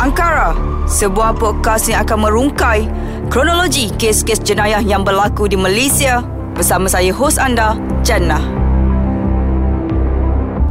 Angkara, sebuah podcast yang akan merungkai kronologi kes-kes jenayah yang berlaku di Malaysia bersama saya hos anda, Jannah.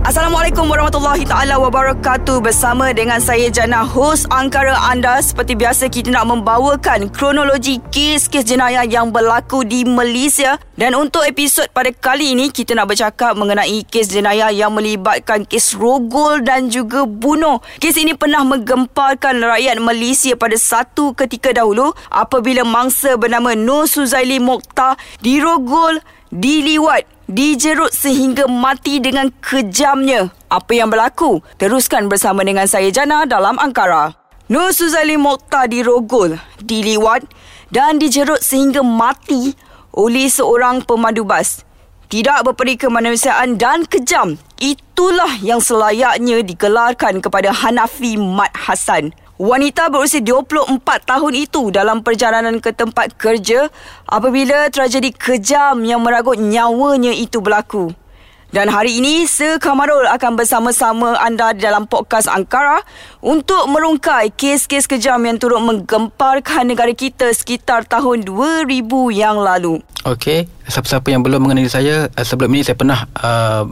Assalamualaikum warahmatullahi taala wabarakatuh. Bersama dengan saya Jana host angkara anda. Seperti biasa kita nak membawakan kronologi kes-kes jenayah yang berlaku di Malaysia. Dan untuk episod pada kali ini kita nak bercakap mengenai kes jenayah yang melibatkan kes rogol dan juga bunuh. Kes ini pernah menggemparkan rakyat Malaysia pada satu ketika dahulu apabila mangsa bernama Nur Suzaili Mokhtar dirogol, diliwat dijerut sehingga mati dengan kejamnya. Apa yang berlaku? Teruskan bersama dengan saya Jana dalam Angkara. Nur Suzali Mokhtar dirogol, diliwat dan dijerut sehingga mati oleh seorang pemandu bas. Tidak berperi kemanusiaan dan kejam. Itulah yang selayaknya digelarkan kepada Hanafi Mat Hassan. Wanita berusia 24 tahun itu dalam perjalanan ke tempat kerja apabila tragedi kejam yang meragut nyawanya itu berlaku. Dan hari ini, Sekamarul akan bersama-sama anda dalam podcast Angkara untuk merungkai kes-kes kejam yang turut menggemparkan negara kita sekitar tahun 2000 yang lalu. Okey, siapa-siapa yang belum mengenali saya, eh, sebelum ini saya pernah uh,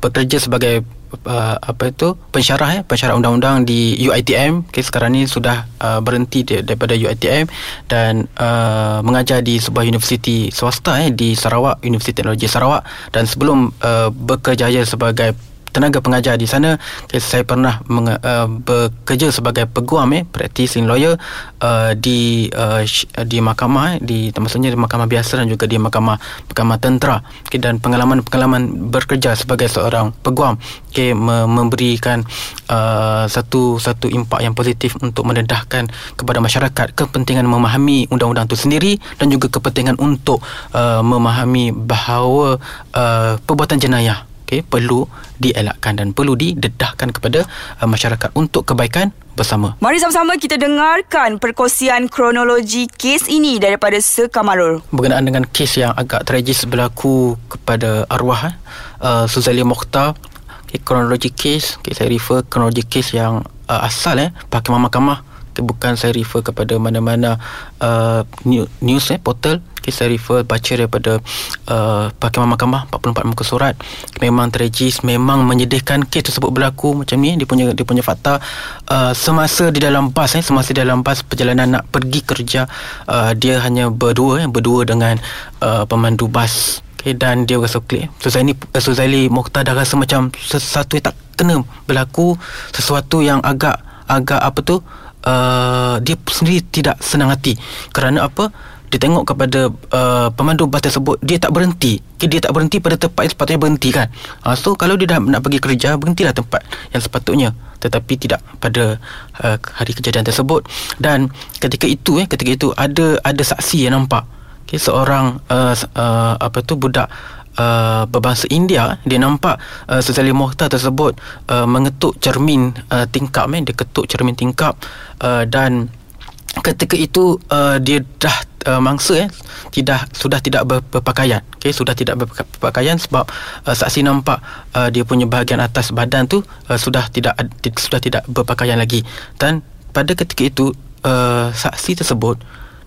bekerja sebagai uh, apa itu pensyarah ya pensyarah undang-undang di UiTM okay, sekarang ni sudah uh, berhenti daripada UiTM dan uh, mengajar di sebuah universiti swasta eh, di Sarawak Universiti Teknologi Sarawak. Dan sebelum uh, bekerjaya sebagai tenaga pengajar di sana. Saya pernah menge, uh, bekerja sebagai peguam eh practicing lawyer uh, di uh, di mahkamah eh, di maksudnya di mahkamah biasa dan juga di mahkamah mahkamah tentera. Okay, dan pengalaman-pengalaman bekerja sebagai seorang peguam okay, me- memberikan uh, satu satu impak yang positif untuk mendedahkan kepada masyarakat kepentingan memahami undang-undang itu sendiri dan juga kepentingan untuk uh, memahami bahawa uh, perbuatan jenayah okay, perlu dielakkan dan perlu didedahkan kepada uh, masyarakat untuk kebaikan bersama. Mari sama-sama kita dengarkan perkongsian kronologi kes ini daripada Sekamarul. Berkenaan dengan kes yang agak tragis berlaku kepada arwah uh, Suzali Mokhtar, okay, kronologi kes, okay, saya refer kronologi kes yang uh, asal eh, pakai mahkamah bukan saya refer kepada mana-mana uh, news eh portal. Okay, saya refer baca daripada uh, Pakaian Mahkamah 44 muka surat. Memang tragis memang menyedihkan kes tersebut berlaku macam ni. Dia punya dia punya fakta uh, semasa di dalam bas eh semasa di dalam bas perjalanan nak pergi kerja uh, dia hanya berdua eh berdua dengan uh, pemandu bas. Okay, dan dia rasa klik Suzaili, Suzaili Mokhtar dah rasa macam sesuatu yang tak kena berlaku sesuatu yang agak agak apa tu uh, dia sendiri tidak senang hati. Kerana apa? Dia tengok kepada uh, pemandu bas tersebut dia tak berhenti. Dia tak berhenti pada tempat yang sepatutnya berhenti kan? Uh, so kalau dia dah nak pergi kerja berhentilah tempat yang sepatutnya. Tetapi tidak pada uh, hari kejadian tersebut. Dan ketika itu eh ketika itu ada ada saksi yang nampak. Okay, seorang uh, uh, apa tu budak uh, berbangsa India dia nampak uh, Suzali Mohtar tersebut uh, mengetuk cermin uh, tingkap eh. dia ketuk cermin tingkap uh, dan ketika itu uh, dia dah uh, mangsa eh tidak sudah tidak berpakaian okey sudah tidak berpakaian sebab uh, saksi nampak uh, dia punya bahagian atas badan tu uh, sudah tidak sudah tidak berpakaian lagi dan pada ketika itu uh, saksi tersebut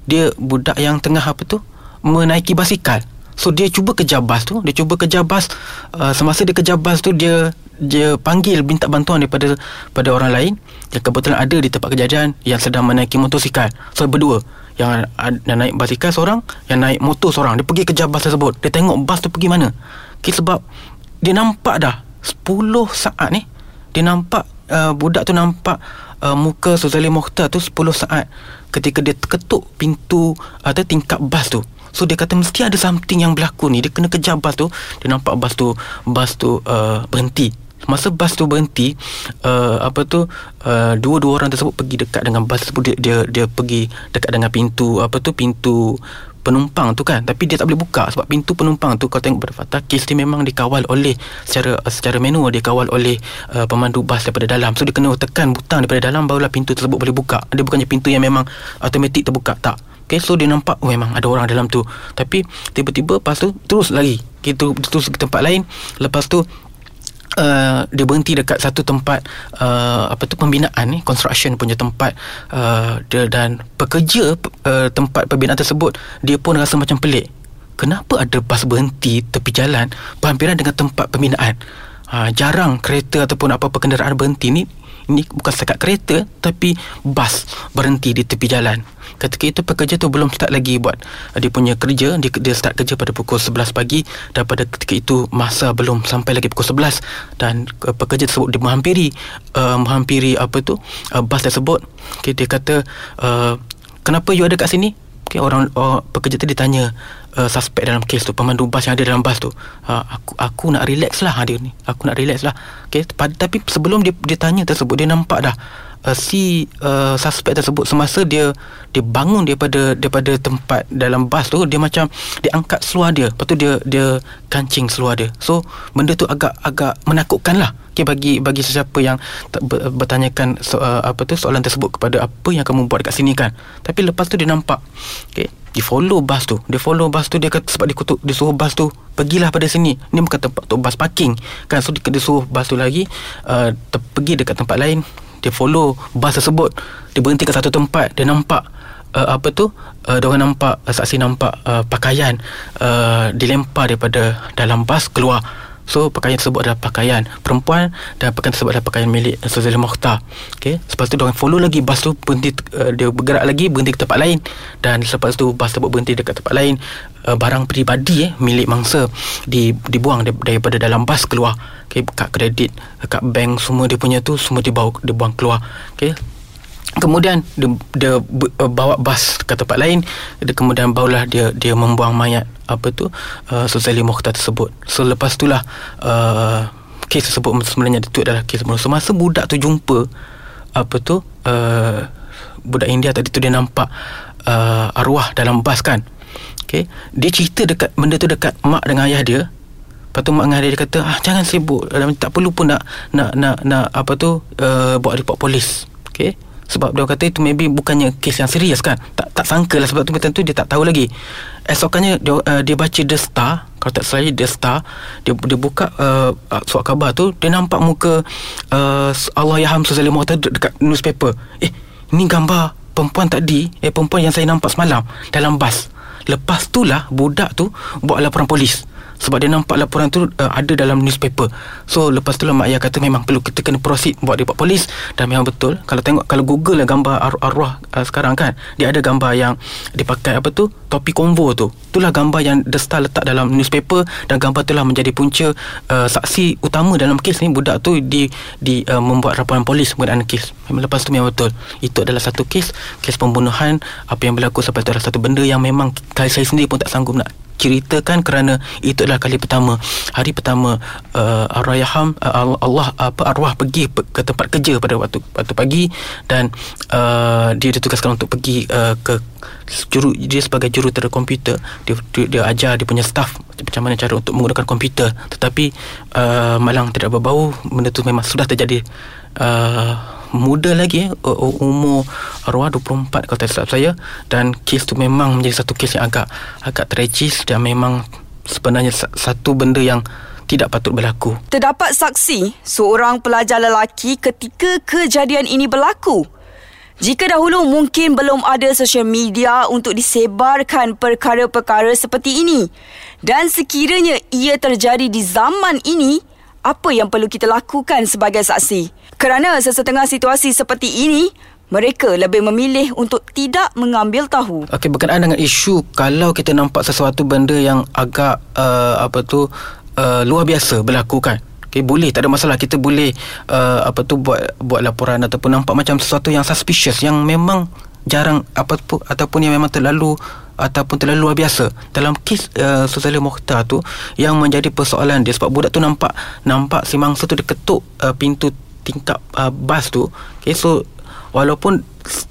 dia budak yang tengah apa tu menaiki basikal So dia cuba kejar bas tu Dia cuba kejar bas uh, Semasa dia kejar bas tu Dia dia panggil minta bantuan daripada pada orang lain yang kebetulan ada di tempat kejadian yang sedang menaiki motosikal. So berdua yang, yang naik basikal seorang, yang naik motor seorang. Dia pergi kejar bas tersebut. Dia tengok bas tu pergi mana. Okay, sebab dia nampak dah 10 saat ni. Dia nampak uh, budak tu nampak uh, muka Suzali Mokhtar tu 10 saat ketika dia ketuk pintu atau tingkap bas tu. So dia kata mesti ada something yang berlaku ni. Dia kena kejar bas tu. Dia nampak bas tu Bas tu uh, berhenti. Masa bas tu berhenti uh, Apa tu uh, Dua-dua orang tersebut Pergi dekat dengan bas tersebut. Dia, dia, dia pergi Dekat dengan pintu Apa tu Pintu penumpang tu kan. Tapi dia tak boleh buka sebab pintu penumpang tu kalau tengok fakta kes dia memang dikawal oleh secara secara manual. Dia kawal oleh uh, pemandu bas daripada dalam. So dia kena tekan butang daripada dalam barulah pintu tersebut boleh buka. Dia bukannya pintu yang memang automatik terbuka. Tak Okay, so dia nampak oh, memang ada orang dalam tu. Tapi tiba-tiba lepas tu terus lagi. Kita terus ke tempat lain. Lepas tu Uh, dia berhenti dekat satu tempat uh, apa tu pembinaan ni construction punya tempat uh, dia dan pekerja uh, tempat pembinaan tersebut dia pun rasa macam pelik kenapa ada bas berhenti tepi jalan berhampiran dengan tempat pembinaan uh, jarang kereta ataupun apa-apa kenderaan berhenti ni ini bukan setakat kereta tapi bas berhenti di tepi jalan ketika itu pekerja tu belum start lagi buat. Uh, dia punya kerja dia, dia start kerja pada pukul 11 pagi dan pada ketika itu masa belum sampai lagi pukul 11 dan uh, pekerja tersebut dia menghampiri uh, menghampiri apa tu uh, bas tersebut. Okay, dia kata uh, kenapa you ada kat sini? Okay, orang, orang pekerja tu ditanya uh, suspek dalam kes tu pemandu bas yang ada dalam bas tu. Uh, aku aku nak relax lah dia ni. Aku nak relax lah. Okay, tapi sebelum dia dia tanya tersebut dia nampak dah uh, si uh, suspek tersebut semasa dia dia bangun daripada daripada tempat dalam bas tu dia macam dia angkat seluar dia. Lepas tu dia dia kancing seluar dia. So benda tu agak agak menakutkan lah. Okay, bagi bagi sesiapa yang bertanyakan so, uh, apa tu soalan tersebut kepada apa yang kamu buat dekat sini kan. Tapi lepas tu dia nampak okay, dia follow bas tu. Dia follow bas tu dia kata sebab dia, kutuk, dia suruh bas tu pergilah pada sini. Ni bukan tempat tu bas parking kan. So dia, dia suruh bas tu lagi uh, ter, pergi dekat tempat lain dia follow bas tersebut. Dia berhenti kat satu tempat. Dia nampak uh, apa tu? Uh, orang nampak uh, saksi nampak uh, pakaian uh, dilempar daripada dalam bas keluar So pakaian tersebut adalah pakaian perempuan dan pakaian tersebut adalah pakaian milik Suzali Mokhtar. Okay. Selepas tu dia follow lagi bas tu berhenti uh, dia bergerak lagi berhenti ke tempat lain dan selepas tu bas tersebut berhenti dekat tempat lain uh, barang peribadi eh milik mangsa di dibuang daripada dalam bas keluar. Okay. Kad kredit, kad bank semua dia punya tu semua dibawa dibuang keluar. Okay. Kemudian dia, dia uh, bawa bas ke tempat lain dia kemudian barulah dia dia membuang mayat apa tu uh, Suzali Mokhtar tersebut. So lepas itulah uh, kes tersebut sebenarnya itu adalah kes so, Semasa budak tu jumpa apa tu uh, budak India tadi tu dia nampak uh, arwah dalam bas kan. Okay. Dia cerita dekat benda tu dekat mak dengan ayah dia. Lepas tu mak dengan ayah dia kata ah jangan sibuk tak perlu pun nak nak nak nak apa tu uh, buat report polis. Okay sebab dia kata itu maybe bukannya kes yang serius kan. Tak tak sangka lah sebab tu betul tu dia tak tahu lagi. Esokannya dia, uh, dia baca The Star. Kalau tak salah The Star dia dia buka uh, surat khabar tu dia nampak muka uh, Allah Yaham Suzalim Muhtar dekat newspaper. Eh ni gambar perempuan tadi eh perempuan yang saya nampak semalam dalam bas. Lepas tu lah budak tu buat laporan polis sebab dia nampak laporan tu uh, ada dalam newspaper. So lepas tu lah mak ayah kata memang perlu kita kena proceed buat report polis. Dan memang betul. Kalau tengok kalau google lah gambar ar- arwah uh, sekarang kan dia ada gambar yang dipakai apa tu? Topi konvo tu. Itulah gambar yang The Star letak dalam newspaper dan gambar itulah menjadi punca uh, saksi utama dalam kes ni. Budak tu di di uh, membuat laporan polis mengenai kes. Memang lepas tu memang betul. Itu adalah satu kes kes pembunuhan. Apa yang berlaku sampai itu adalah satu benda yang memang saya sendiri pun tak sanggup nak ceritakan kerana itu adalah kali pertama. Hari pertama uh, arwah uh, Allah apa arwah pergi ke tempat kerja pada waktu waktu pagi dan uh, dia ditugaskan untuk pergi uh, ke juru dia sebagai juru komputer. Dia, dia dia ajar dia punya staff macam mana cara untuk menggunakan komputer. Tetapi uh, malang tidak berbau benda tu memang sudah terjadi uh, muda lagi eh, umur arwah 24 kalau tak saya dan kes tu memang menjadi satu kes yang agak agak tragis dan memang sebenarnya satu benda yang tidak patut berlaku. Terdapat saksi seorang pelajar lelaki ketika kejadian ini berlaku. Jika dahulu mungkin belum ada sosial media untuk disebarkan perkara-perkara seperti ini dan sekiranya ia terjadi di zaman ini, apa yang perlu kita lakukan sebagai saksi? Kerana sesetengah situasi seperti ini, mereka lebih memilih untuk tidak mengambil tahu. Okey, berkenaan dengan isu kalau kita nampak sesuatu benda yang agak uh, apa tu uh, luar biasa berlaku kan. Okey, boleh tak ada masalah kita boleh uh, apa tu buat buat laporan ataupun nampak macam sesuatu yang suspicious yang memang jarang apa tu ataupun yang memang terlalu ataupun terlalu luar biasa dalam kes uh, Suzalia Mokhtar tu yang menjadi persoalan dia sebab budak tu nampak nampak si mangsa tu dia ketuk uh, pintu tingkap uh, bas tu. Okay, so walaupun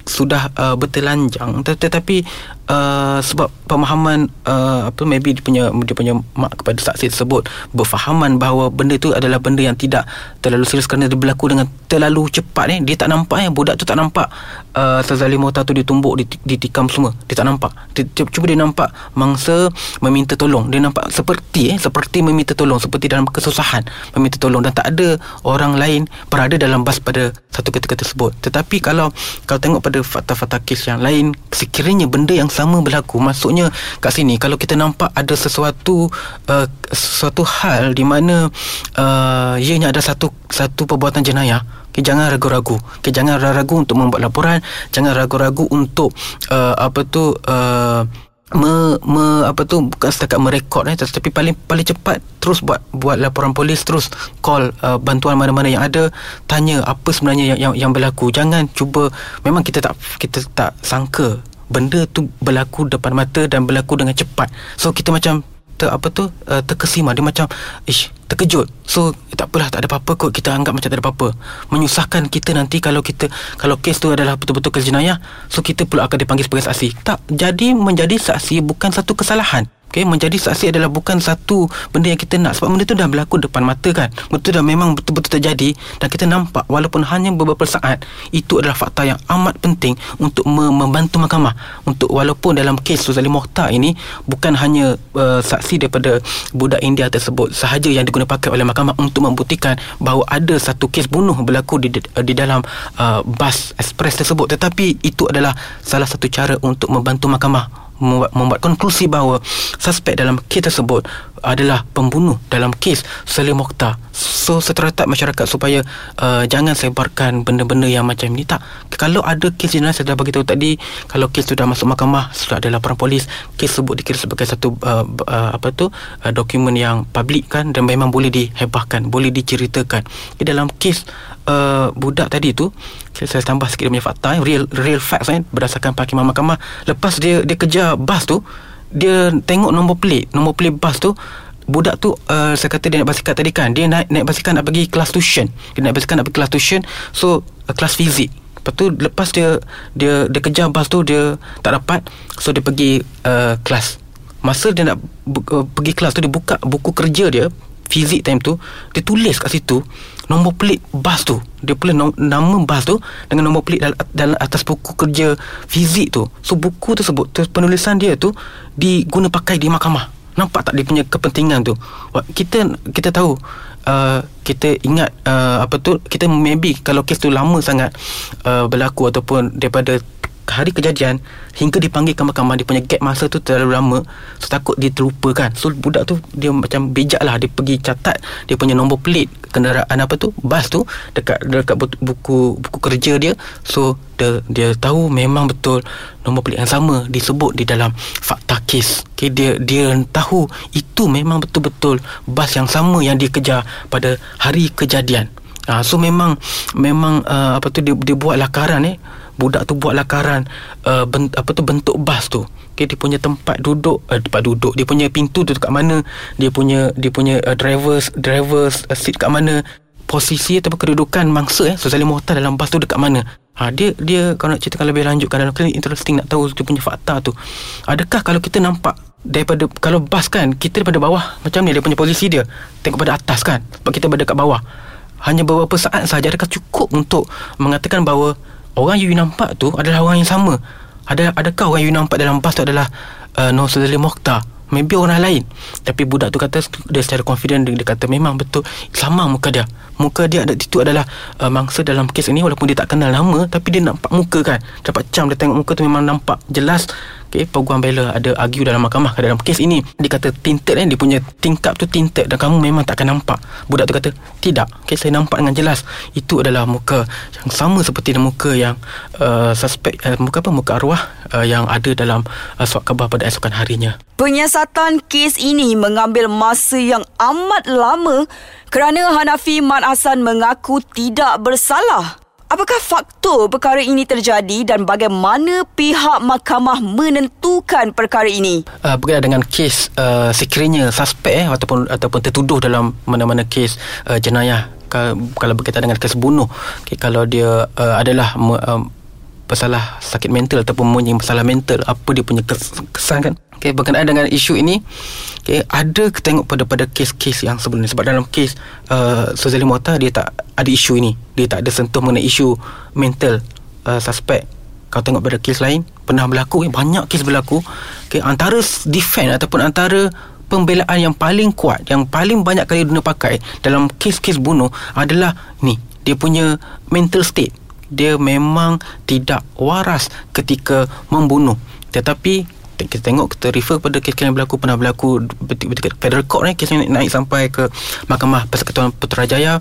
sudah uh, bertelanjang tetapi uh, sebab pemahaman uh, apa maybe dia punya dia punya mak kepada saksi tersebut berfahaman bahawa benda itu adalah benda yang tidak terlalu serius kerana dia berlaku dengan terlalu cepat ni dia tak nampak eh. Budak tu tak nampak uh, Sazalim Mota tu ditumbuk ditikam semua. Dia tak nampak. Dia, cuba dia nampak mangsa meminta tolong. Dia nampak seperti eh seperti meminta tolong seperti dalam kesusahan meminta tolong. Dan tak ada orang lain berada dalam bas pada satu ketika tersebut. Tetapi kalau kalau tengok pada fakta-fakta kes yang lain sekiranya benda yang sama berlaku maksudnya kat sini kalau kita nampak ada sesuatu uh, sesuatu hal di mana uh, ianya ada satu satu perbuatan jenayah Okay, jangan ragu-ragu. Okay, jangan ragu-ragu untuk membuat laporan, jangan ragu-ragu untuk uh, apa tu uh, me, me apa tu bukan setakat merekod eh tetapi paling paling cepat terus buat buat laporan polis terus call uh, bantuan mana-mana yang ada tanya apa sebenarnya yang yang, yang berlaku jangan cuba memang kita tak kita tak sangka benda tu berlaku depan mata dan berlaku dengan cepat. So kita macam ter, apa tu uh, terkesima. Dia macam ish terkejut. So tak apalah tak ada apa-apa kot. Kita anggap macam tak ada apa-apa. Menyusahkan kita nanti kalau kita kalau kes tu adalah betul-betul kes jenayah so kita pula akan dipanggil sebagai saksi. Tak jadi menjadi saksi bukan satu kesalahan Okay, menjadi saksi adalah bukan satu benda yang kita nak. Sebab benda tu dah berlaku depan mata kan. Betul dah memang betul-betul terjadi dan kita nampak walaupun hanya beberapa saat itu adalah fakta yang amat penting untuk membantu mahkamah. Untuk walaupun dalam kes Suzali Mokhtar ini bukan hanya uh, saksi daripada budak India tersebut sahaja yang digunakan pakai oleh mahkamah untuk membuktikan bahawa ada satu kes bunuh berlaku di, di dalam uh, bas ekspres tersebut. Tetapi itu adalah salah satu cara untuk membantu mahkamah membuat, membuat konklusi bahawa suspek dalam kes tersebut adalah pembunuh dalam kes Salim Mokhtar. So seterata masyarakat supaya uh, jangan sebarkan benda-benda yang macam ni tak. Kalau ada kes jenayah saya dah bagi tahu tadi, kalau kes sudah masuk mahkamah, sudah ada laporan polis, kes tersebut dikira sebagai satu uh, uh, apa tu uh, dokumen yang publik kan dan memang boleh dihebahkan, boleh diceritakan. Di dalam kes uh, budak tadi tu saya, saya tambah sikit punya fakta eh, real real facts eh, berdasarkan penghakiman mahkamah lepas dia dia kejar bas tu dia tengok nombor plate nombor plate bas tu budak tu uh, saya kata dia naik basikal tadi kan dia naik naik basikal nak pergi kelas tuition. Dia naik basikal nak pergi kelas tuition so uh, kelas fizik. Lepas tu lepas dia dia dia kejar bas tu dia tak dapat so dia pergi uh, kelas. Masa dia nak uh, pergi kelas tu dia buka buku kerja dia fizik time tu dia tulis kat situ nombor plate bas tu. Dia pula nama bas tu dengan nombor dalam, dalam atas buku kerja fizik tu. So buku tersebut penulisan dia tu diguna pakai di mahkamah. Nampak tak dia punya kepentingan tu? Kita kita tahu uh, kita ingat uh, apa tu kita maybe kalau kes tu lama sangat uh, berlaku ataupun daripada hari kejadian hingga dipanggil ke mahkamah dia punya gap masa tu terlalu lama so takut dia terlupa kan so budak tu dia macam bijak lah. Dia pergi catat dia punya nombor plate kenderaan apa tu bas tu dekat dekat buku buku kerja dia. So dia, dia tahu memang betul nombor plate yang sama disebut di dalam fakta kes. Okay, dia dia tahu itu memang betul-betul bas yang sama yang dia kejar pada hari kejadian. Ha, so memang memang uh, apa tu dia dia buat lakaran eh budak tu buat lakaran uh, bent, apa tu bentuk bas tu. Okay, dia punya tempat duduk uh, tempat duduk dia punya pintu tu dekat mana dia punya dia punya uh, drivers drivers uh, seat kat mana posisi atau kedudukan mangsa eh Suzali Mohtar dalam bas tu dekat mana. Ha, dia dia kalau nak ceritakan lebih lanjut kan dalam interesting nak tahu dia punya fakta tu. Adakah kalau kita nampak daripada kalau bas kan kita daripada bawah macam ni dia punya posisi dia. Tengok pada atas kan sebab kita berada kat bawah. Hanya beberapa saat sahaja adakah cukup untuk mengatakan bahawa orang yang you nampak tu adalah orang yang sama. Ada adakah orang yang you nampak dalam bas tu adalah uh, Nur Sudali Mokhtar? Maybe orang lain. Tapi budak tu kata dia secara confident dia, dia kata memang betul sama muka dia. Muka dia ada itu adalah uh, mangsa dalam kes ini. Walaupun dia tak kenal nama tapi dia nampak muka kan. Dapat cam dia tengok muka tu memang nampak jelas. Okay, peguam bela ada argue dalam mahkamah dalam kes ini. Dia kata tinted eh, dia punya tingkap tu tinted dan kamu memang takkan nampak. Budak tu kata tidak. Okay, saya nampak dengan jelas. Itu adalah muka yang sama seperti muka yang uh, suspek uh, muka apa? Muka arwah uh, yang ada dalam uh, surat khabar pada esokan harinya. Penyiasatan kes ini mengambil masa yang amat lama kerana Hanafi Mat Hassan mengaku tidak bersalah Apakah faktor perkara ini terjadi dan bagaimana pihak mahkamah menentukan perkara ini? Uh, berkaitan dengan kes uh, sekiranya suspek eh, ataupun ataupun tertuduh dalam mana-mana kes uh, jenayah kalau berkaitan dengan kes bunuh okay, kalau dia uh, adalah uh, bersalah sakit mental ataupun mempunyai masalah mental apa dia punya kesan kan? Okay, berkenaan dengan isu ini okay, ada tengok pada pada kes-kes yang sebelum ni sebab dalam kes uh, Suzali Mota dia tak ada isu ini. Dia tak ada sentuh mengenai isu mental uh, suspek kalau tengok pada kes lain pernah berlaku eh, banyak kes berlaku. Okay, antara defend ataupun antara pembelaan yang paling kuat yang paling banyak kali guna pakai dalam kes-kes bunuh adalah ni. Dia punya mental state dia memang tidak waras ketika membunuh. Tetapi kita tengok kita refer pada kes yang berlaku pernah berlaku federal court ni kes yang naik sampai ke mahkamah persekutuan Putrajaya.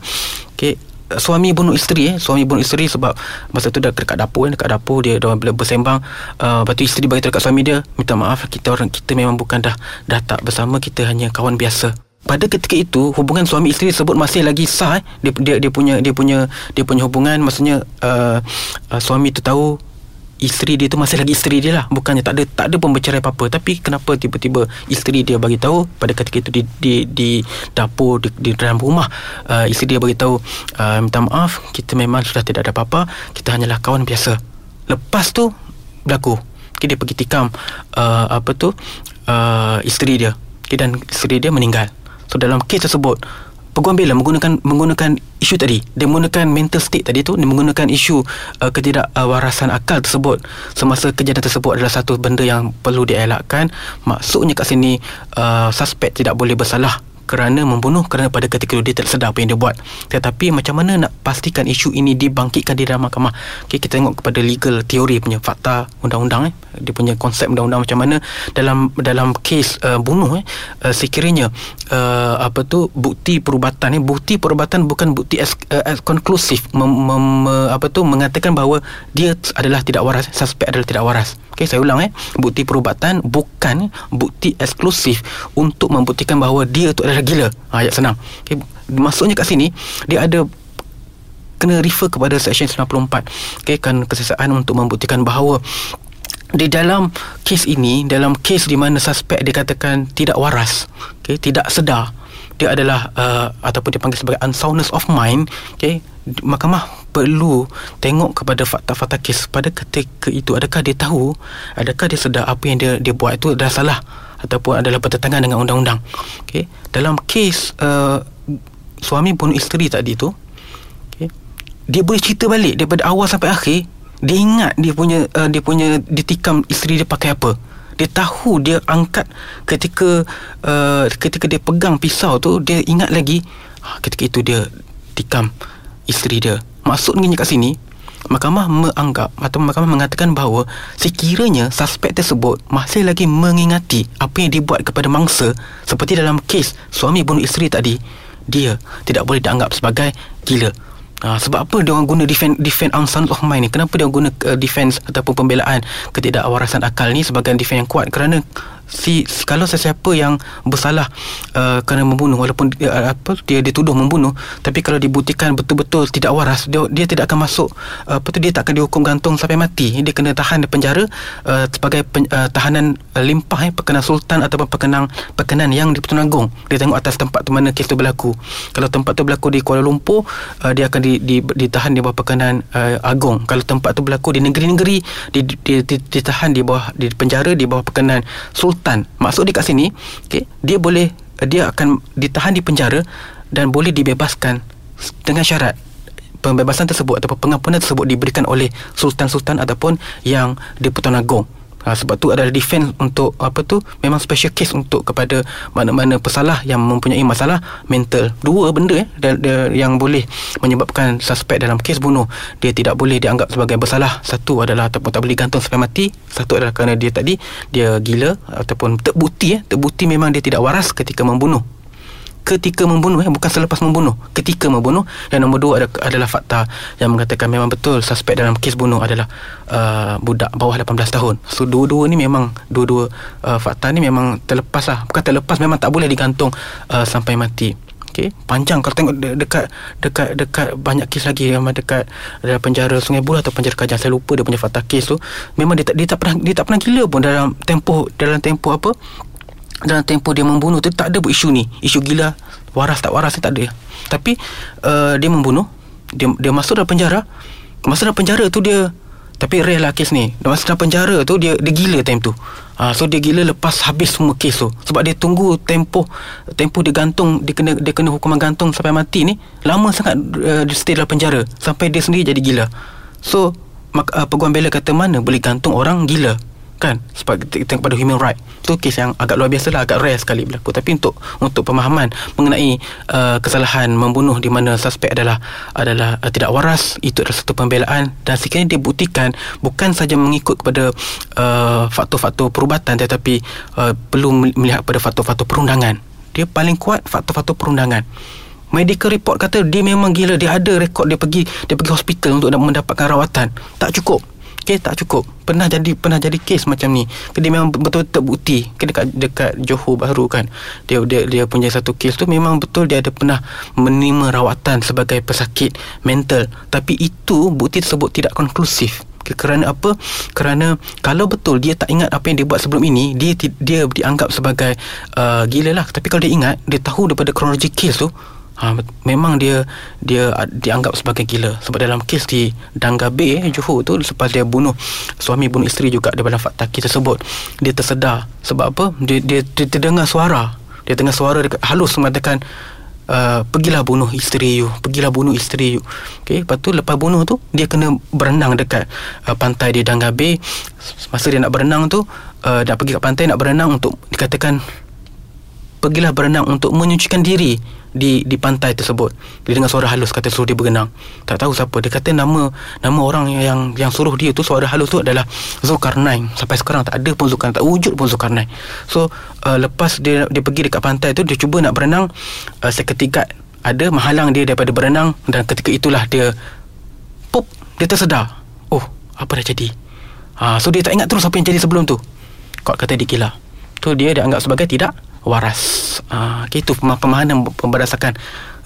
Okay, suami bunuh isteri eh. Suami bunuh isteri sebab masa tu dah dekat dapur eh, dekat dapur dia dah bersembang uh, lepas tu isteri bagi dekat suami dia minta maaf kita orang kita memang bukan dah dah tak bersama kita hanya kawan biasa pada ketika itu hubungan suami isteri tersebut masih lagi sah eh. dia, dia dia punya dia punya dia punya hubungan maksudnya uh, uh, suami tu tahu isteri dia tu masih lagi isteri dia lah. Bukannya tak ada tak ada pembicaraan apa-apa. Tapi kenapa tiba-tiba isteri dia bagi tahu? Pada ketika itu di di, di dapur di, di dalam rumah uh, isteri dia bagi tahu uh, minta maaf kita memang sudah tidak ada apa-apa. Kita hanyalah kawan biasa. Lepas tu berlaku. Dia pergi tikam uh, apa tu uh, isteri dia. Dan isteri dia meninggal so dalam kes tersebut peguam bela menggunakan menggunakan isu tadi. Dia menggunakan mental state tadi tu dia menggunakan isu uh, ketidakwarasan akal tersebut. Semasa kejadian tersebut adalah satu benda yang perlu dielakkan. Maksudnya kat sini uh, suspek tidak boleh bersalah kerana membunuh kerana pada ketika itu dia tak sedar apa yang dia buat. Tetapi macam mana nak pastikan isu ini dibangkitkan di dalam mahkamah? Okay, kita tengok kepada legal teori punya fakta undang-undang eh. dia punya konsep undang-undang macam mana. Dalam dalam kes uh, bunuh eh, uh, sekiranya uh, apa tu bukti perubatan eh, bukti perubatan bukan bukti as, uh, as konklusif. Mem, mem, apa tu mengatakan bahawa dia adalah tidak waras suspek adalah tidak waras. Okay, saya ulang eh. Bukti perubatan bukan bukti eksklusif untuk membuktikan bahawa dia tu adalah gila. Ha, ayat senang. Okay, maksudnya kat sini, dia ada kena refer kepada section 94. Okay, kan kesesaan untuk membuktikan bahawa di dalam kes ini, dalam kes di mana suspek dikatakan tidak waras, okay, tidak sedar, dia adalah uh, ataupun dipanggil sebagai unsoundness of mind, okay, mahkamah perlu tengok kepada fakta-fakta kes pada ketika itu adakah dia tahu adakah dia sedar apa yang dia dia buat itu adalah salah ataupun adalah bertentangan dengan undang-undang. Okey. Dalam kes uh, suami bunuh isteri tadi tu okey dia boleh cerita balik daripada awal sampai akhir dia ingat dia punya uh, dia punya ditikam isteri dia pakai apa. Dia tahu dia angkat ketika uh, ketika dia pegang pisau tu dia ingat lagi ah, ketika itu dia tikam isteri dia. Maksudnya kat sini, mahkamah menganggap atau mahkamah mengatakan bahawa sekiranya suspek tersebut masih lagi mengingati apa yang dibuat kepada mangsa seperti dalam kes suami bunuh isteri tadi, dia tidak boleh dianggap sebagai gila. Ha, sebab apa dia orang guna defend defend unsound of mind ni? Kenapa dia orang guna uh, defense ataupun pembelaan ketidakwarasan akal ni sebagai defense yang kuat? Kerana si kalau sesiapa yang bersalah uh, kerana membunuh walaupun dia, uh, apa dia dituduh membunuh tapi kalau dibuktikan betul-betul tidak waras dia dia tidak akan masuk uh, apa tu dia tak akan dihukum gantung sampai mati. Dia kena tahan di penjara uh, sebagai pen, uh, tahanan uh, limpah eh, perkenan sultan ataupun perkenan perkenan yang di Pertuan Agong dia tengok atas tempat tu mana kes tu berlaku. Kalau tempat tu berlaku di Kuala Lumpur uh, dia akan di, di, ditahan di bawah perkenan uh, Agong kalau tempat tu berlaku di negeri-negeri di, di, di, di, ditahan di bawah di penjara di bawah perkenan sultan sultan maksud dia kat sini okay, dia boleh dia akan ditahan di penjara dan boleh dibebaskan dengan syarat pembebasan tersebut ataupun pengampunan tersebut diberikan oleh sultan-sultan ataupun yang di Pertuan Agong Ha, sebab tu adalah defense untuk apa tu memang special case untuk kepada mana-mana pesalah yang mempunyai masalah mental. Dua benda eh da, da, yang boleh menyebabkan suspek dalam kes bunuh dia tidak boleh dianggap sebagai bersalah. Satu adalah ataupun tak boleh gantung sampai mati. Satu adalah kerana dia tadi dia gila ataupun terbukti eh terbukti memang dia tidak waras ketika membunuh ketika membunuh eh, bukan selepas membunuh ketika membunuh. Yang nombor dua adalah fakta yang mengatakan memang betul suspek dalam kes bunuh adalah uh, budak bawah 18 tahun. So dua-dua ni memang dua-dua uh, fakta ni memang terlepas lah. Bukan terlepas memang tak boleh digantung uh, sampai mati. Okay. Panjang. Kalau tengok dekat dekat dekat banyak kes lagi yang dekat dalam penjara Sungai Buloh atau penjara Kajang saya lupa dia punya fakta kes tu. Memang dia tak dia tak pernah dia tak pernah gila pun dalam tempoh dalam tempoh apa dalam tempoh dia membunuh tu tak ada isu ni. Isu gila. Waras tak waras tak ada. Tapi uh, dia membunuh. Dia dia masuk dalam penjara. Masuk dalam penjara tu dia Tapi real lah kes ni. Masa dalam penjara tu Dia dia gila time tu. Ha, So dia gila lepas habis semua kes tu. Sebab dia tunggu tempoh Tempoh dia gantung Dia kena dia kena hukuman gantung sampai mati ni Lama sangat uh, Dia stay dalam penjara. Sampai dia sendiri jadi gila. So mak, uh, Peguam bela kata mana Boleh gantung orang gila kan? Sebab kita kepada human right. Tu kes yang agak luar biasa lah agak rare sekali berlaku tapi untuk untuk pemahaman mengenai uh, kesalahan membunuh di mana suspek adalah adalah uh, tidak waras itu adalah satu pembelaan. Dan sekiranya dia buktikan bukan saja mengikut kepada uh, faktor-faktor perubatan tetapi uh, perlu melihat pada faktor-faktor perundangan. Dia paling kuat faktor-faktor perundangan. Medical report kata dia memang gila. Dia ada rekod dia pergi Dia pergi hospital untuk mendapatkan rawatan. Tak cukup kes tak cukup. Pernah jadi pernah jadi kes macam ni. Dia memang betul-betul bukti ke dekat dekat Johor Bahru kan. Dia dia dia punya satu kes tu memang betul dia ada pernah menerima rawatan sebagai pesakit mental. Tapi itu bukti tersebut tidak konklusif. Kerana apa? Kerana kalau betul dia tak ingat apa yang dia buat sebelum ini dia dia dianggap sebagai uh, gila lah. Tapi kalau dia ingat dia tahu daripada kronologi kes tu ha, memang dia dia dianggap sebagai gila. Sebab dalam kes di Dangga Bay eh, Johor tu selepas dia bunuh suami bunuh isteri juga daripada fakta kes tersebut dia tersedar. Sebab apa? Dia dia, dia terdengar suara. Dia dengar suara dekat halus mengatakan Uh, pergilah bunuh isteri you Pergilah bunuh isteri you. Okay, Lepas tu lepas bunuh tu Dia kena berenang dekat uh, Pantai di Dangga Bay Masa dia nak berenang tu uh, Nak pergi kat pantai Nak berenang untuk Dikatakan Pergilah berenang untuk menyucikan diri di di pantai tersebut. Dia dengar suara halus kata suruh dia berenang. Tak tahu siapa. Dia kata nama nama orang yang yang suruh dia tu suara halus tu adalah Zulkarnain. Sampai sekarang tak ada pun Zulkarnain, tak wujud pun Zulkarnain. So uh, lepas dia dia pergi dekat pantai tu dia cuba nak berenang uh, seketika ada menghalang dia daripada berenang dan ketika itulah dia pop dia tersedar. Oh, apa dah jadi? Ha, so dia tak ingat terus apa yang jadi sebelum tu. Kau kata dia gila. Tu dia dianggap sebagai tidak waras. Uh, itu pemahaman berdasarkan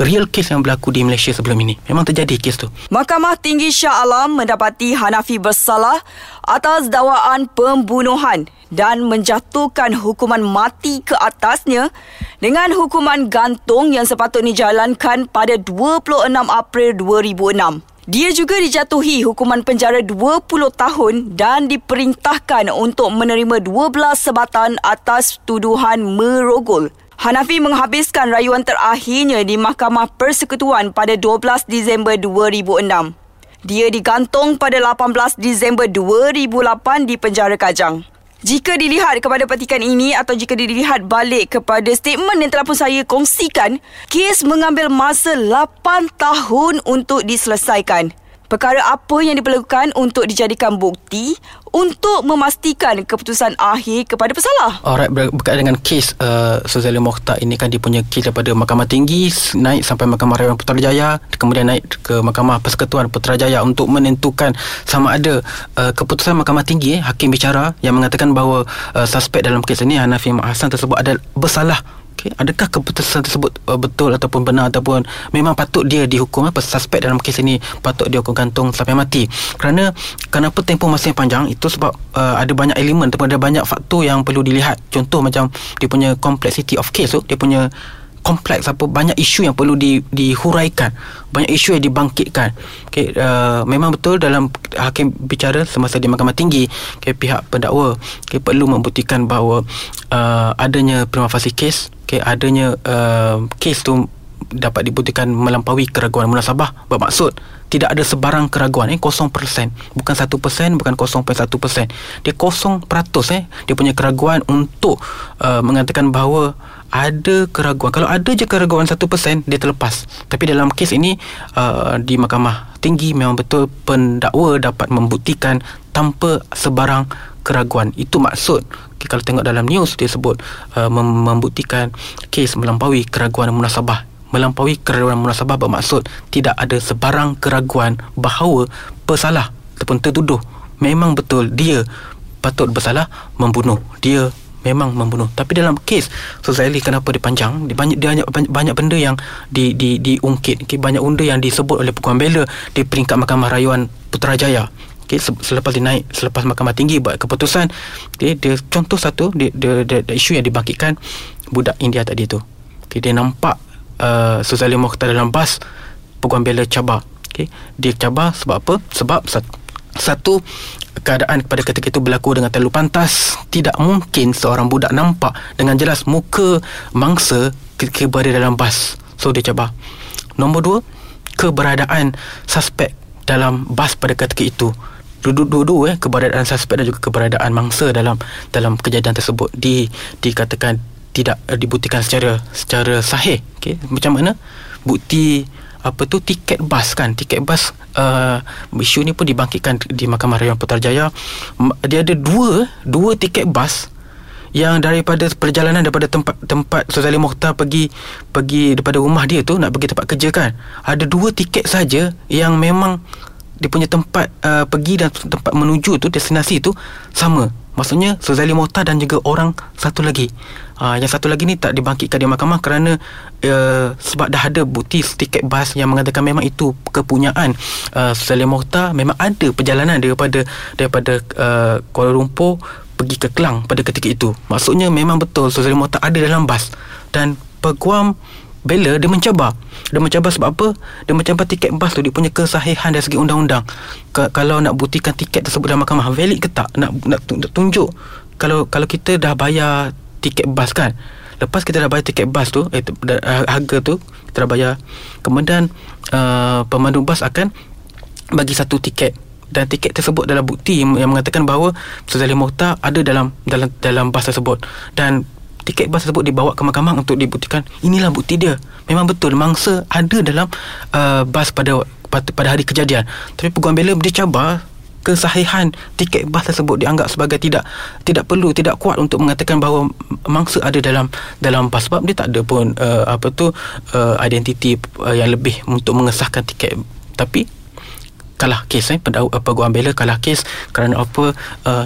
real case yang berlaku di Malaysia sebelum ini. Memang terjadi kes tu. Mahkamah Tinggi Shah Alam mendapati Hanafi bersalah atas dakwaan pembunuhan dan menjatuhkan hukuman mati ke atasnya dengan hukuman gantung yang sepatutnya dijalankan pada 26 April 2006. Dia juga dijatuhi hukuman penjara 20 tahun dan diperintahkan untuk menerima 12 sebatan atas tuduhan merogol. Hanafi menghabiskan rayuan terakhirnya di Mahkamah Persekutuan pada 12 Disember 2006. Dia digantung pada 18 Disember 2008 di penjara Kajang. Jika dilihat kepada petikan ini atau jika dilihat balik kepada statement yang telah pun saya kongsikan, kes mengambil masa 8 tahun untuk diselesaikan perkara apa yang diperlukan untuk dijadikan bukti untuk memastikan keputusan akhir kepada pesalah. Alright, berkaitan dengan kes uh, Suzali Mokhtar ini kan dia punya kes daripada Mahkamah Tinggi naik sampai Mahkamah Rayuan Putrajaya kemudian naik ke Mahkamah Persekutuan Putrajaya untuk menentukan sama ada uh, keputusan Mahkamah Tinggi eh, hakim bicara yang mengatakan bahawa uh, suspek dalam kes ini Hanafi Hasan tersebut adalah bersalah Okay. Adakah keputusan tersebut uh, betul ataupun benar ataupun memang patut dia dihukum apa suspek dalam kes ini patut dia hukum gantung sampai mati. Kerana kenapa tempoh masa yang panjang itu sebab uh, ada banyak elemen ataupun ada banyak faktor yang perlu dilihat. Contoh macam dia punya complexity of case tu, dia punya kompleks apa banyak isu yang perlu di dihuraikan banyak isu yang dibangkitkan. Okey uh, memang betul dalam hakim bicara semasa di mahkamah tinggi okay, pihak pendakwa okay, perlu membuktikan bahawa uh, adanya prima facie case okay, adanya uh, kes tu dapat dibuktikan melampaui keraguan munasabah bermaksud tidak ada sebarang keraguan eh 0% bukan 1% bukan 0.1% dia 0% eh dia punya keraguan untuk uh, mengatakan bahawa ada keraguan. Kalau ada je keraguan 1% dia terlepas. Tapi dalam kes ini uh, di mahkamah tinggi memang betul pendakwa dapat membuktikan tanpa sebarang keraguan. Itu maksud okay, kalau tengok dalam news dia sebut uh, membuktikan kes melampaui keraguan munasabah. Melampaui keraguan munasabah bermaksud tidak ada sebarang keraguan bahawa pesalah ataupun tertuduh. Memang betul dia patut bersalah membunuh. Dia memang membunuh. Tapi dalam kes Suzaili kenapa dia panjang? Dia banyak dia banyak, banyak benda yang di di diungkit. Okay, banyak benda yang disebut oleh peguam bela di peringkat mahkamah rayuan Putrajaya. Okay, selepas dia naik selepas mahkamah tinggi buat keputusan okay, dia contoh satu dia, dia, dia, dia, isu yang dibangkitkan budak India tadi tu. Okay, dia nampak uh, Suzaili Mokhtar dalam bas peguam bela cabar. Okay. dia cabar sebab apa? Sebab satu satu keadaan pada ketika itu berlaku dengan terlalu pantas tidak mungkin seorang budak nampak dengan jelas muka mangsa ketika berada dalam bas. So dia cabar. Nombor dua keberadaan suspek dalam bas pada ketika itu. Duduk-duduk eh keberadaan suspek dan juga keberadaan mangsa dalam dalam kejadian tersebut di dikatakan tidak uh, dibuktikan secara secara sahih. Okey macam mana? Bukti apa tu tiket bas kan. Tiket bas uh, isu ni pun dibangkitkan di Mahkamah Rayuan Putrajaya. Dia ada dua dua tiket bas yang daripada perjalanan daripada tempat tempat Suzali Mokhtar pergi pergi daripada rumah dia tu nak pergi tempat kerja kan. Ada dua tiket saja yang memang dia punya tempat uh, pergi dan tempat menuju tu destinasi tu sama. Maksudnya Suzali Mokhtar dan juga orang satu lagi. Uh, yang satu lagi ni tak dibangkitkan di mahkamah kerana uh, sebab dah ada bukti tiket bas yang mengatakan memang itu kepunyaan. Uh, Suzali Mokhtar memang ada perjalanan daripada daripada uh, Kuala Lumpur pergi ke Kelang pada ketika itu. Maksudnya memang betul Saudara Mohtar ada dalam bas dan peguam bela dia mencabar. Dia mencabar sebab apa? Dia mencabar tiket bas tu dia punya kesahihan dari segi undang-undang. Kalau nak buktikan tiket tersebut dalam mahkamah valid ke tak? Nak nak tunjuk kalau kalau kita dah bayar tiket bas kan. Lepas kita dah bayar tiket bas tu, eh, harga tu kita dah bayar. Kemudian uh, pemandu bas akan bagi satu tiket dan tiket tersebut adalah bukti yang, mengatakan bahawa Suzali Mohtar ada dalam dalam dalam bas tersebut dan tiket bas tersebut dibawa ke mahkamah untuk dibuktikan. Inilah bukti dia. Memang betul mangsa ada dalam uh, bas pada, pada hari kejadian. Tapi peguam bela dia cabar kesahihan tiket bas tersebut dianggap sebagai tidak tidak perlu tidak kuat untuk mengatakan bahawa mangsa ada dalam dalam bas. Sebab dia tak ada pun uh, apa tu uh, identiti uh, yang lebih untuk mengesahkan tiket. Tapi kalah kes eh pada apa gua bela kalah kes kerana apa uh,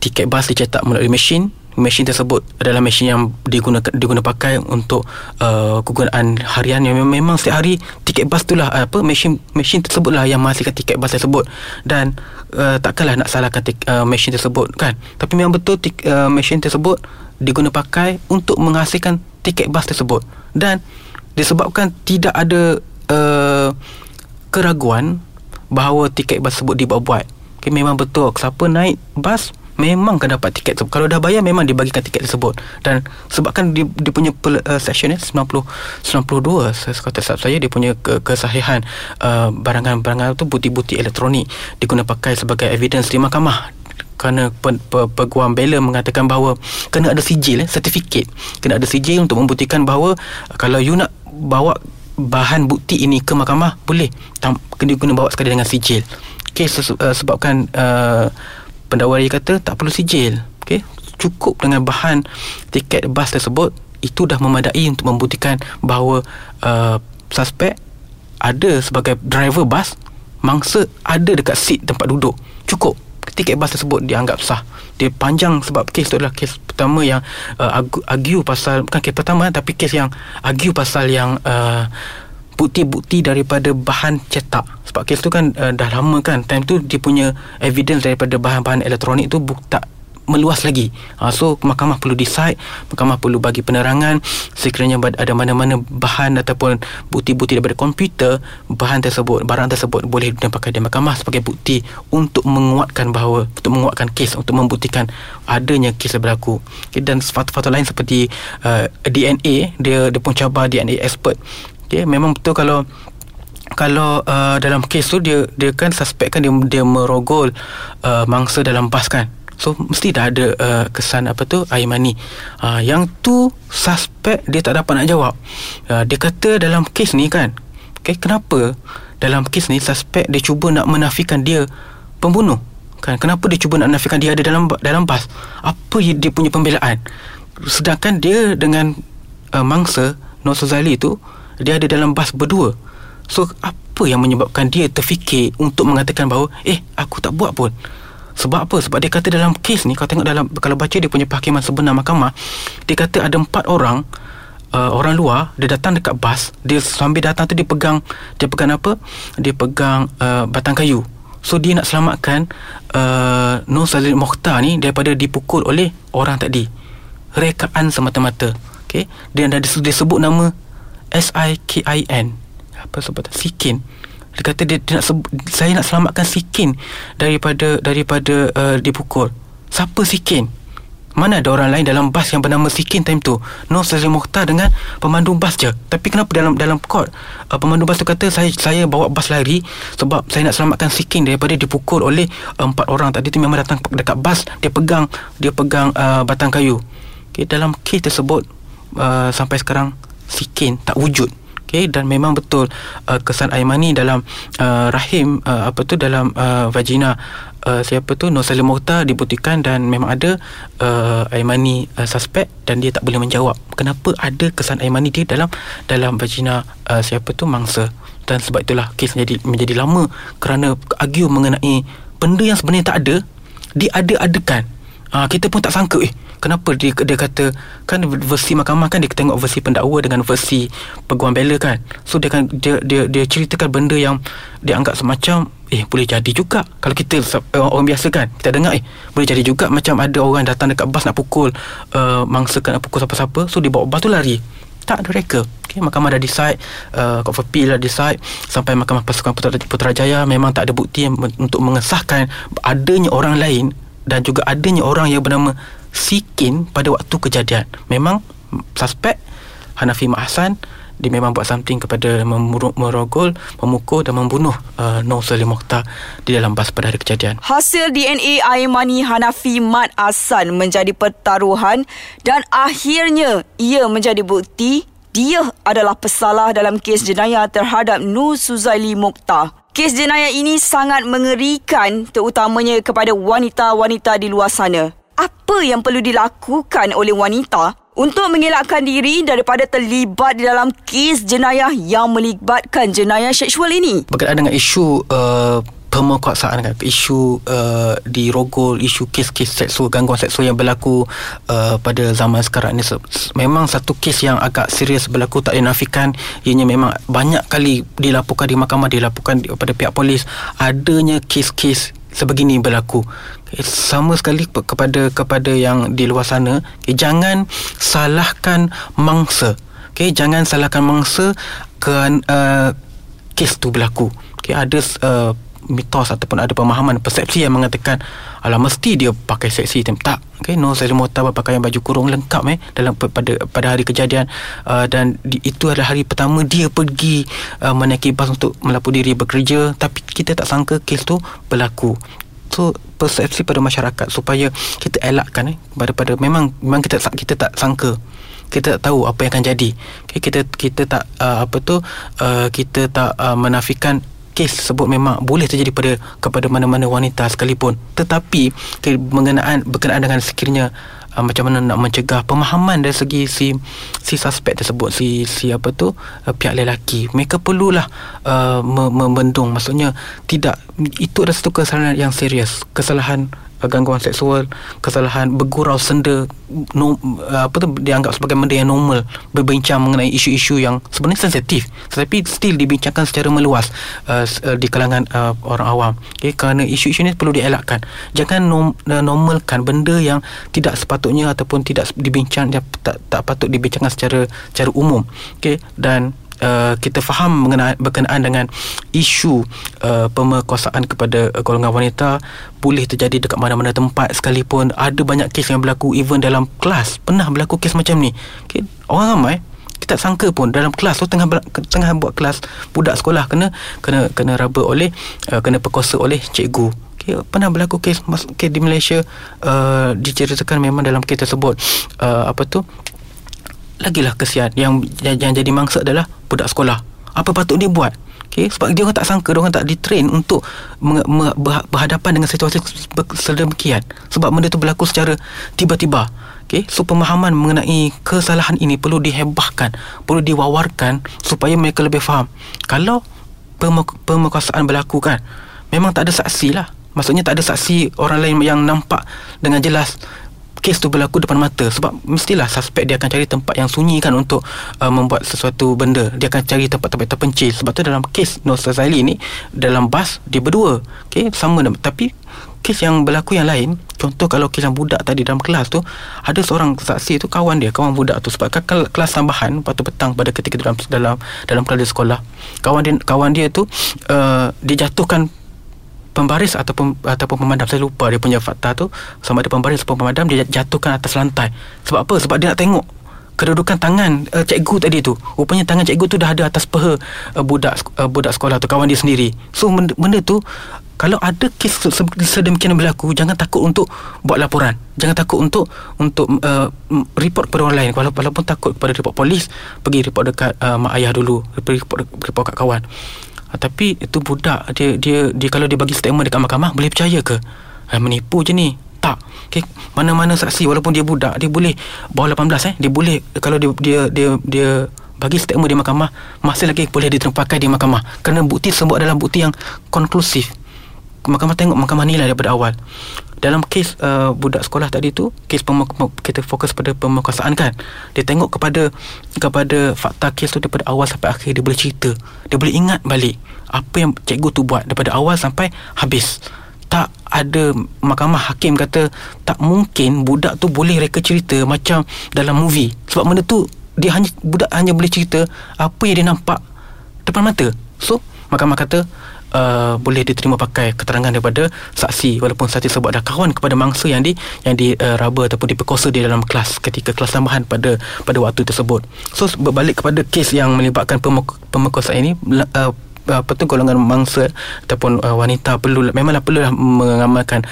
tiket bas dicetak melalui mesin mesin tersebut adalah mesin yang digunakan diguna pakai untuk uh, kegunaan harian. Yang memang setiap hari tiket bas itulah apa mesin mesin tersebutlah yang menghasilkan tiket bas tersebut. Dan uh, takkanlah nak salahkan tik, uh, mesin tersebut kan? Tapi memang betul tik, uh, mesin tersebut diguna pakai untuk menghasilkan tiket bas tersebut. Dan disebabkan tidak ada uh, keraguan bahawa tiket bas tersebut dibuat-buat. Okay, memang betul. Siapa naik bas memang akan dapat tiket tersebut. Kalau dah bayar memang dibagikan tiket tersebut. Dan sebabkan dia, dia punya uh, section ni 90 92 saya kata saya dia punya ke, kesahihan uh, barangan-barangan tu bukti-bukti elektronik diguna pakai sebagai evidence di mahkamah kerana pe, pe, peguam bela mengatakan bahawa kena ada sijil eh, sertifikat kena ada sijil untuk membuktikan bahawa kalau you nak bawa bahan bukti ini ke mahkamah boleh tam, kena guna bawa sekali dengan sijil okey uh, sebabkan uh, pendakwa dia kata tak perlu sijil. Okey? Cukup dengan bahan tiket bas tersebut itu dah memadai untuk membuktikan bahawa uh, suspek ada sebagai driver bas mangsa ada dekat seat tempat duduk. Cukup. Tiket bas tersebut dianggap sah. Dia panjang sebab kes tu adalah kes pertama yang uh, argue pasal bukan kes pertama tapi kes yang argue pasal yang uh, bukti-bukti daripada bahan cetak sebab kes tu kan uh, dah lama kan time tu dia punya evidence daripada bahan-bahan elektronik tu buk, tak meluas lagi. Ha, so mahkamah perlu decide, mahkamah perlu bagi penerangan sekiranya ada mana-mana bahan ataupun bukti-bukti daripada komputer bahan tersebut, barang tersebut boleh dipakai di mahkamah sebagai bukti untuk menguatkan bahawa untuk menguatkan kes untuk membuktikan adanya kes yang berlaku. Okay, dan faktor-faktor lain seperti uh, DNA, dia dia pun cabar DNA expert. Okay, memang betul kalau kalau uh, dalam kes tu dia dia kan suspek kan dia dia merogol uh, mangsa dalam bas kan So mesti dah ada uh, kesan apa tu air mani. Uh, yang tu suspek dia tak dapat nak jawab. Uh, dia kata dalam kes ni kan. Okay, kenapa dalam kes ni suspek dia cuba nak menafikan dia pembunuh? Kan kenapa dia cuba nak menafikan dia ada dalam dalam bas? Apa dia punya pembelaan? Sedangkan dia dengan uh, mangsa Nur Suzali tu dia ada dalam bas berdua. So apa yang menyebabkan dia terfikir untuk mengatakan bahawa eh aku tak buat pun. Sebab apa? Sebab dia kata dalam kes ni Kalau tengok dalam Kalau baca dia punya penghakiman sebenar mahkamah Dia kata ada empat orang uh, Orang luar Dia datang dekat bas Dia sambil datang tu dia pegang Dia pegang apa? Dia pegang uh, batang kayu So dia nak selamatkan uh, Nur Salim Mokhtar ni Daripada dipukul oleh orang tadi Rekaan semata-mata Okay Dan dia, dia sebut nama S-I-K-I-N Apa sebut? Sikin. Dia kata dia, dia nak seb- saya nak selamatkan Sikin daripada daripada uh, dipukul. Siapa Sikin? Mana ada orang lain dalam bas yang bernama Sikin time tu? No Salim Mokhtar dengan pemandu bas je. Tapi kenapa dalam dalam court uh, Pemandu bas tu kata saya saya bawa bas lari Sebab saya nak selamatkan Sikin daripada dipukul oleh uh, empat orang. Tadi tu memang datang dekat bas Dia pegang dia pegang uh, batang kayu. Okay, Dalam kes tersebut uh, Sampai sekarang Sikin tak wujud. Okay, dan memang betul uh, kesan air mani dalam uh, rahim uh, apa tu dalam uh, vagina uh, siapa tu Mokhtar dibuktikan dan memang ada uh, air mani uh, suspek dan dia tak boleh menjawab. Kenapa ada kesan air mani dia dalam dalam vagina uh, siapa tu mangsa? Dan sebab itulah kes menjadi menjadi lama kerana argue mengenai benda yang sebenarnya tak ada diada-adakan uh, kita pun tak sangka eh. Kenapa dia dia kata kan versi mahkamah kan dia tengok versi pendakwa dengan versi peguam bela kan. So dia kan dia dia dia ceritakan benda yang dia anggap semacam eh boleh jadi juga. Kalau kita uh, orang biasa kan kita dengar eh boleh jadi juga macam ada orang datang dekat bas nak pukul uh, mangsa kan nak pukul siapa-siapa so dia bawa bas tu lari. Tak ada reka. Okay, Mahkamah dah decide uh, Court of Appeal dah decide Sampai Mahkamah Pasukan Putrajaya Memang tak ada bukti Untuk mengesahkan Adanya orang lain Dan juga adanya orang yang bernama Sikin pada waktu kejadian Memang suspek Hanafi Mahsan dia memang buat something kepada merogol, memukul dan membunuh uh, Noh Salim Mokhtar di dalam bas pada hari kejadian. Hasil DNA air mani Hanafi Mat Asan menjadi pertaruhan dan akhirnya ia menjadi bukti dia adalah pesalah dalam kes jenayah terhadap Nur Suzaili Mokhtar. Kes jenayah ini sangat mengerikan terutamanya kepada wanita-wanita di luar sana apa yang perlu dilakukan oleh wanita untuk mengelakkan diri daripada terlibat di dalam kes jenayah yang melibatkan jenayah seksual ini? Berkaitan dengan isu uh, pemerkosaan kan isu uh, di rogol isu kes-kes seksual gangguan seksual yang berlaku uh, pada zaman sekarang ini memang satu kes yang agak serius berlaku tak dinafikan. Ianya memang banyak kali dilaporkan di mahkamah dilaporkan kepada pihak polis. Adanya kes-kes sebegini berlaku. Sama sekali kepada kepada yang di luar sana jangan salahkan mangsa. Okay, jangan salahkan mangsa ke uh, kes tu berlaku. Okay, ada uh, mitos ataupun ada pemahaman persepsi yang mengatakan alah mesti dia pakai seksi item. Tak okey no saya pakai berpakaian baju kurung lengkap eh dalam pada pada hari kejadian. Uh, dan di, itu adalah hari pertama dia pergi uh, menaiki bas untuk melapor diri bekerja. Tapi kita tak sangka kes tu berlaku. So persepsi pada masyarakat supaya kita elakkan eh pada pada memang memang kita kita tak sangka. Kita tak tahu apa yang akan jadi. Okay, kita kita tak uh, apa tu uh, kita tak uh, menafikan kes tersebut memang boleh terjadi pada kepada mana-mana wanita sekalipun. Tetapi mengenaan berkenaan dengan sekiranya uh, macam mana nak mencegah pemahaman dari segi si si suspek tersebut si si apa tu uh, pihak lelaki. Mereka perlulah uh, membendung. Maksudnya tidak itu adalah satu kesalahan yang serius. Kesalahan gangguan seksual, kesalahan bergurau senda no, apa tu dianggap sebagai benda yang normal berbincang mengenai isu-isu yang sebenarnya sensitif tetapi still dibincangkan secara meluas uh, uh, di kalangan uh, orang awam. Okay, kerana isu-isu ini perlu dielakkan. Jangan nom, uh, normalkan benda yang tidak sepatutnya ataupun tidak dibincang tak tak patut dibincangkan secara secara umum. Okay, dan Uh, kita faham mengenai berkenaan dengan isu uh, pemerkosaan kepada uh, golongan wanita boleh terjadi dekat mana-mana tempat sekalipun. Ada banyak kes yang berlaku even dalam kelas. Pernah berlaku kes macam ni? Okay. orang ramai. Kita tak sangka pun dalam kelas tu tengah tengah buat kelas budak sekolah kena kena kena raba oleh uh, kena perkosa oleh cikgu. Okay. pernah berlaku kes, kes di Malaysia uh, diceritakan memang dalam kes tersebut. Uh, apa tu lagilah kesian. Yang, yang jadi mangsa adalah budak sekolah. Apa patut dia buat? Okay, sebab dia orang tak sangka dia orang tak ditrain untuk berhadapan dengan situasi sedemikian. Sebab benda itu berlaku secara tiba-tiba. Okay, so pemahaman mengenai kesalahan ini perlu dihebahkan perlu diwawarkan supaya mereka lebih faham. Kalau pemerkosaan berlaku kan memang tak ada saksi lah. Maksudnya tak ada saksi orang lain yang nampak dengan jelas kes tu berlaku depan mata. Sebab mestilah suspek dia akan cari tempat yang sunyi kan untuk uh, membuat sesuatu benda. Dia akan cari tempat-tempat terpencil. Sebab tu dalam kes Nur Sazali ni dalam bas dia berdua. Okay, sama tapi kes yang berlaku yang lain contoh kalau kisah budak tadi dalam kelas tu ada seorang saksi tu kawan dia kawan budak tu. Sebab kelas, kelas tambahan waktu petang pada ketika dalam dalam dalam kelas sekolah. Kawan dia kawan dia tu uh, dijatuhkan pembaris ataupun ataupun pemadam. Saya lupa dia punya fakta tu. Sama ada pembaris ataupun pemadam dia jatuhkan atas lantai. Sebab apa? Sebab dia nak tengok kedudukan tangan uh, cikgu tadi tu. Rupanya tangan cikgu tu dah ada atas peha uh, budak uh, budak sekolah tu kawan dia sendiri. So benda, benda tu kalau ada kes sedemikian berlaku jangan takut untuk buat laporan. Jangan takut untuk untuk uh, report kepada orang lain. Walaupun, walaupun takut kepada report polis pergi report dekat uh, mak ayah dulu. Pergi report, report kat kawan uh, tapi itu budak. Dia, dia dia kalau dia bagi statement dekat mahkamah boleh percaya ke? Uh, menipu je ni. Tak. Okay. mana-mana saksi walaupun dia budak dia boleh bawah 18 eh dia boleh kalau dia dia dia, dia bagi statement di mahkamah masih lagi boleh diterpakai di mahkamah. Kerana bukti semua adalah bukti yang konklusif. Mahkamah tengok mahkamah nilai daripada awal dalam kes uh, budak sekolah tadi tu kes kita fokus pada pemerkosaan kan. Dia tengok kepada kepada fakta kes tu daripada awal sampai akhir dia boleh cerita. Dia boleh ingat balik apa yang cikgu tu buat daripada awal sampai habis. Tak ada mahkamah hakim kata tak mungkin budak tu boleh reka cerita macam dalam movie. Sebab benda tu dia hanya budak hanya boleh cerita apa yang dia nampak depan mata. So mahkamah kata uh, boleh diterima pakai keterangan daripada saksi walaupun saksi sebut ada kawan kepada mangsa yang di yang di uh, ataupun diperkosa di dalam kelas ketika kelas tambahan pada pada waktu tersebut so berbalik kepada kes yang melibatkan pemerkosaan ini uh, apa tu golongan mangsa ataupun uh, wanita perlu memanglah perlu mengamalkan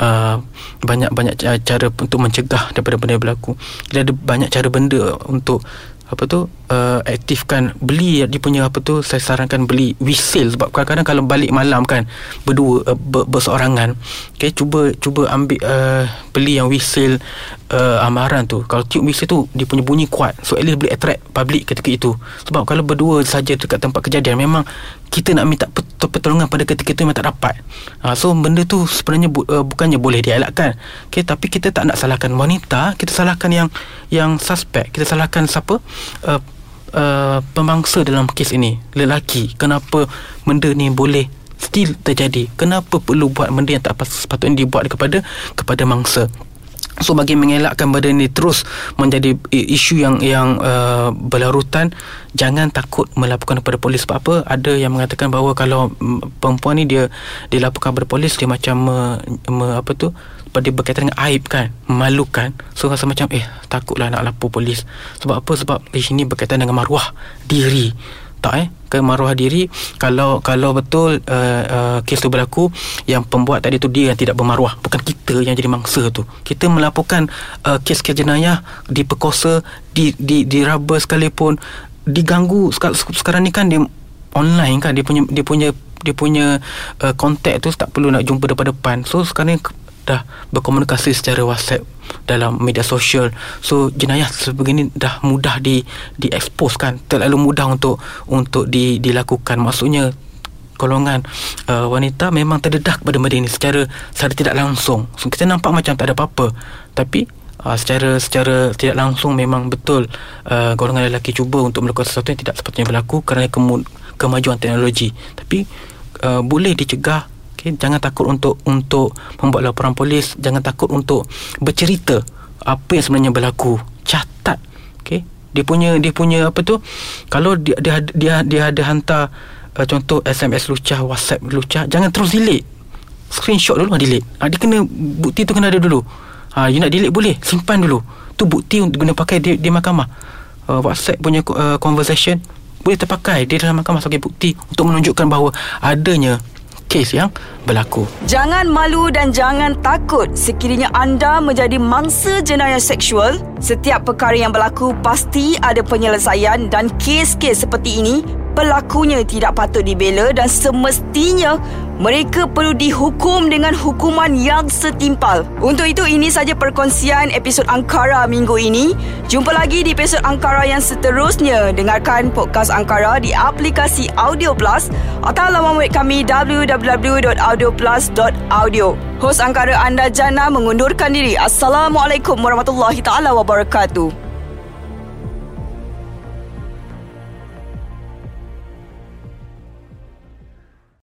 uh, banyak-banyak cara untuk mencegah daripada benda berlaku. Dia ada banyak cara benda untuk apa tu uh, aktifkan beli dia punya apa tu saya sarankan beli whistle sebab kadang-kadang kalau balik malam kan berdua uh, ber, berseorangan okey cuba cuba ambil uh, beli yang whistle uh, amaran tu. Kalau tiup whistle tu dia punya bunyi kuat. So at least boleh attract public ketika itu. Sebab kalau berdua saja dekat tempat kejadian memang kita nak minta pertolongan pada ketika itu memang tak dapat. Uh, so benda tu sebenarnya bu, uh, bukannya boleh dielakkan. Okey tapi kita tak nak salahkan wanita kita salahkan yang yang suspek kita salahkan siapa? Uh, uh, pemangsa dalam kes ini lelaki kenapa benda ni boleh still terjadi? Kenapa perlu buat benda yang tak sepatutnya dibuat kepada kepada mangsa? So bagi mengelakkan benda ini terus menjadi isu yang yang uh, berlarutan jangan takut melaporkan kepada polis. Sebab apa? Ada yang mengatakan bahawa kalau mm, perempuan ni dia dilaporkan kepada polis dia macam me, me, apa tu dia berkaitan dengan aib kan memalukan. So rasa macam eh takutlah nak lapor polis. Sebab apa? Sebab di sini berkaitan dengan maruah diri. Tak eh? Ke maruah diri kalau kalau betul uh, uh, kes tu berlaku yang pembuat tadi tu dia yang tidak bermaruah. Bukan kita yang jadi mangsa tu. Kita melaporkan uh, kes-kes jenayah diperkosa di di diraba sekalipun diganggu sekarang ni kan dia online kan dia punya dia punya dia punya kontak tu tak perlu nak jumpa depan-depan. So sekarang dah berkomunikasi secara WhatsApp dalam media sosial. So jenayah sebegini dah mudah di di expose kan. Terlalu mudah untuk untuk di dilakukan. Maksudnya golongan uh, wanita memang terdedah kepada benda ini secara secara tidak langsung. So kita nampak macam tak ada apa-apa. Tapi uh, secara secara tidak langsung memang betul uh, golongan lelaki cuba untuk melakukan sesuatu yang tidak sepatutnya berlaku kerana kemu- kemajuan teknologi. Tapi uh, boleh dicegah okay, jangan takut untuk untuk membuat laporan polis. Jangan takut untuk bercerita apa yang sebenarnya berlaku. Catat. Okey dia punya dia punya apa tu? Kalau dia dia dia, dia ada hantar uh, contoh SMS lucah WhatsApp lucah jangan terus delete. Screenshot dulu delete. Ha, dia kena bukti tu kena ada dulu. Ha, you nak delete boleh simpan dulu. Tu bukti untuk guna pakai di, di mahkamah. Uh, WhatsApp punya uh, conversation boleh terpakai di dalam mahkamah sebagai bukti untuk menunjukkan bahawa adanya kes yang berlaku. Jangan malu dan jangan takut sekiranya anda menjadi mangsa jenayah seksual. Setiap perkara yang berlaku pasti ada penyelesaian dan kes-kes seperti ini pelakunya tidak patut dibela dan semestinya mereka perlu dihukum dengan hukuman yang setimpal. Untuk itu, ini saja perkongsian episod Angkara minggu ini. Jumpa lagi di episod Angkara yang seterusnya. Dengarkan podcast Angkara di aplikasi Audio Plus atau laman web kami www.audioplus.audio. Hos Angkara anda Jana mengundurkan diri. Assalamualaikum warahmatullahi taala wabarakatuh.